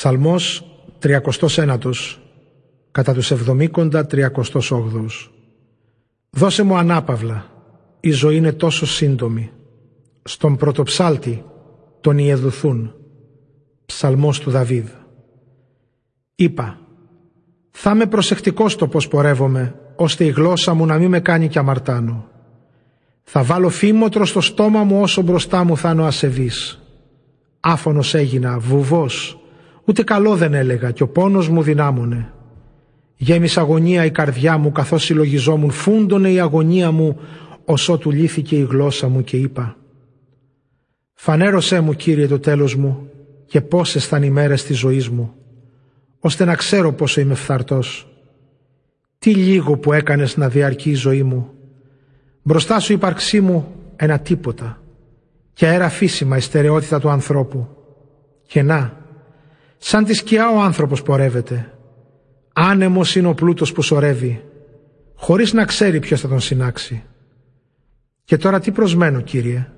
Ψαλμός 39 κατά τους εβδομήκοντα 38 Δώσε μου ανάπαυλα, η ζωή είναι τόσο σύντομη. Στον πρωτοψάλτη τον Ιεδουθούν. Ψαλμός του Δαβίδ. Είπα, θα είμαι προσεκτικός στο πως πορεύομαι, ώστε η γλώσσα μου να μην με κάνει και αμαρτάνω. Θα βάλω φήμοτρο στο στόμα μου όσο μπροστά μου θα είναι ο ασεβής. Άφωνος έγινα, βουβός, ούτε καλό δεν έλεγα και ο πόνος μου δυνάμωνε. Γέμισε αγωνία η καρδιά μου καθώς συλλογιζόμουν, φούντωνε η αγωνία μου όσο του λύθηκε η γλώσσα μου και είπα «Φανέρωσέ μου Κύριε το τέλος μου και πόσες θα οι μέρες της ζωής μου, ώστε να ξέρω πόσο είμαι φθαρτός. Τι λίγο που έκανες να διαρκεί η ζωή μου. Μπροστά σου ύπαρξή μου ένα τίποτα και αέρα φύσιμα η στερεότητα του ανθρώπου. Και να, σαν τη σκιά ο άνθρωπος πορεύεται. Άνεμος είναι ο πλούτος που σωρεύει, χωρίς να ξέρει ποιος θα τον συνάξει. Και τώρα τι προσμένω, Κύριε;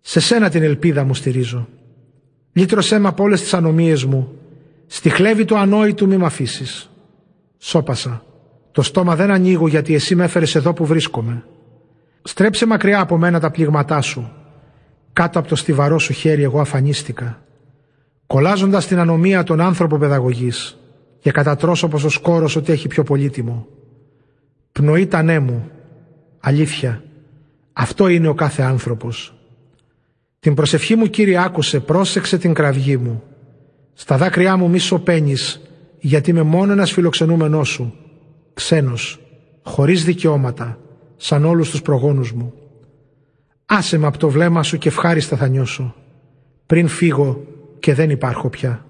Σε σένα την ελπίδα μου στηρίζω. Λύτρωσέ με από όλες τις ανομίες μου. Στη χλέβη του ανόητου μη μ' αφήσεις. Σώπασα. Το στόμα δεν ανοίγω γιατί εσύ με έφερες εδώ που βρίσκομαι. Στρέψε μακριά από μένα τα πλήγματά σου. Κάτω από το στιβαρό σου χέρι εγώ αφανίστηκα. Κολλάζοντας την ανομία των άνθρωπο παιδαγωγής και κατατρώσω όπως ο σκόρος ότι έχει πιο πολύτιμο. Πνοή τα ναι μου. Αλήθεια. Αυτό είναι ο κάθε άνθρωπος. Την προσευχή μου Κύριε άκουσε, πρόσεξε την κραυγή μου. Στα δάκρυά μου μη σωπαίνεις, γιατί είμαι μόνο ένας φιλοξενούμενός σου. Ξένος, χωρίς δικαιώματα, σαν όλους τους προγόνους μου. Άσε με από το βλέμμα σου και ευχάριστα θα νιώσω. Πριν φύγω και δεν υπάρχω πια.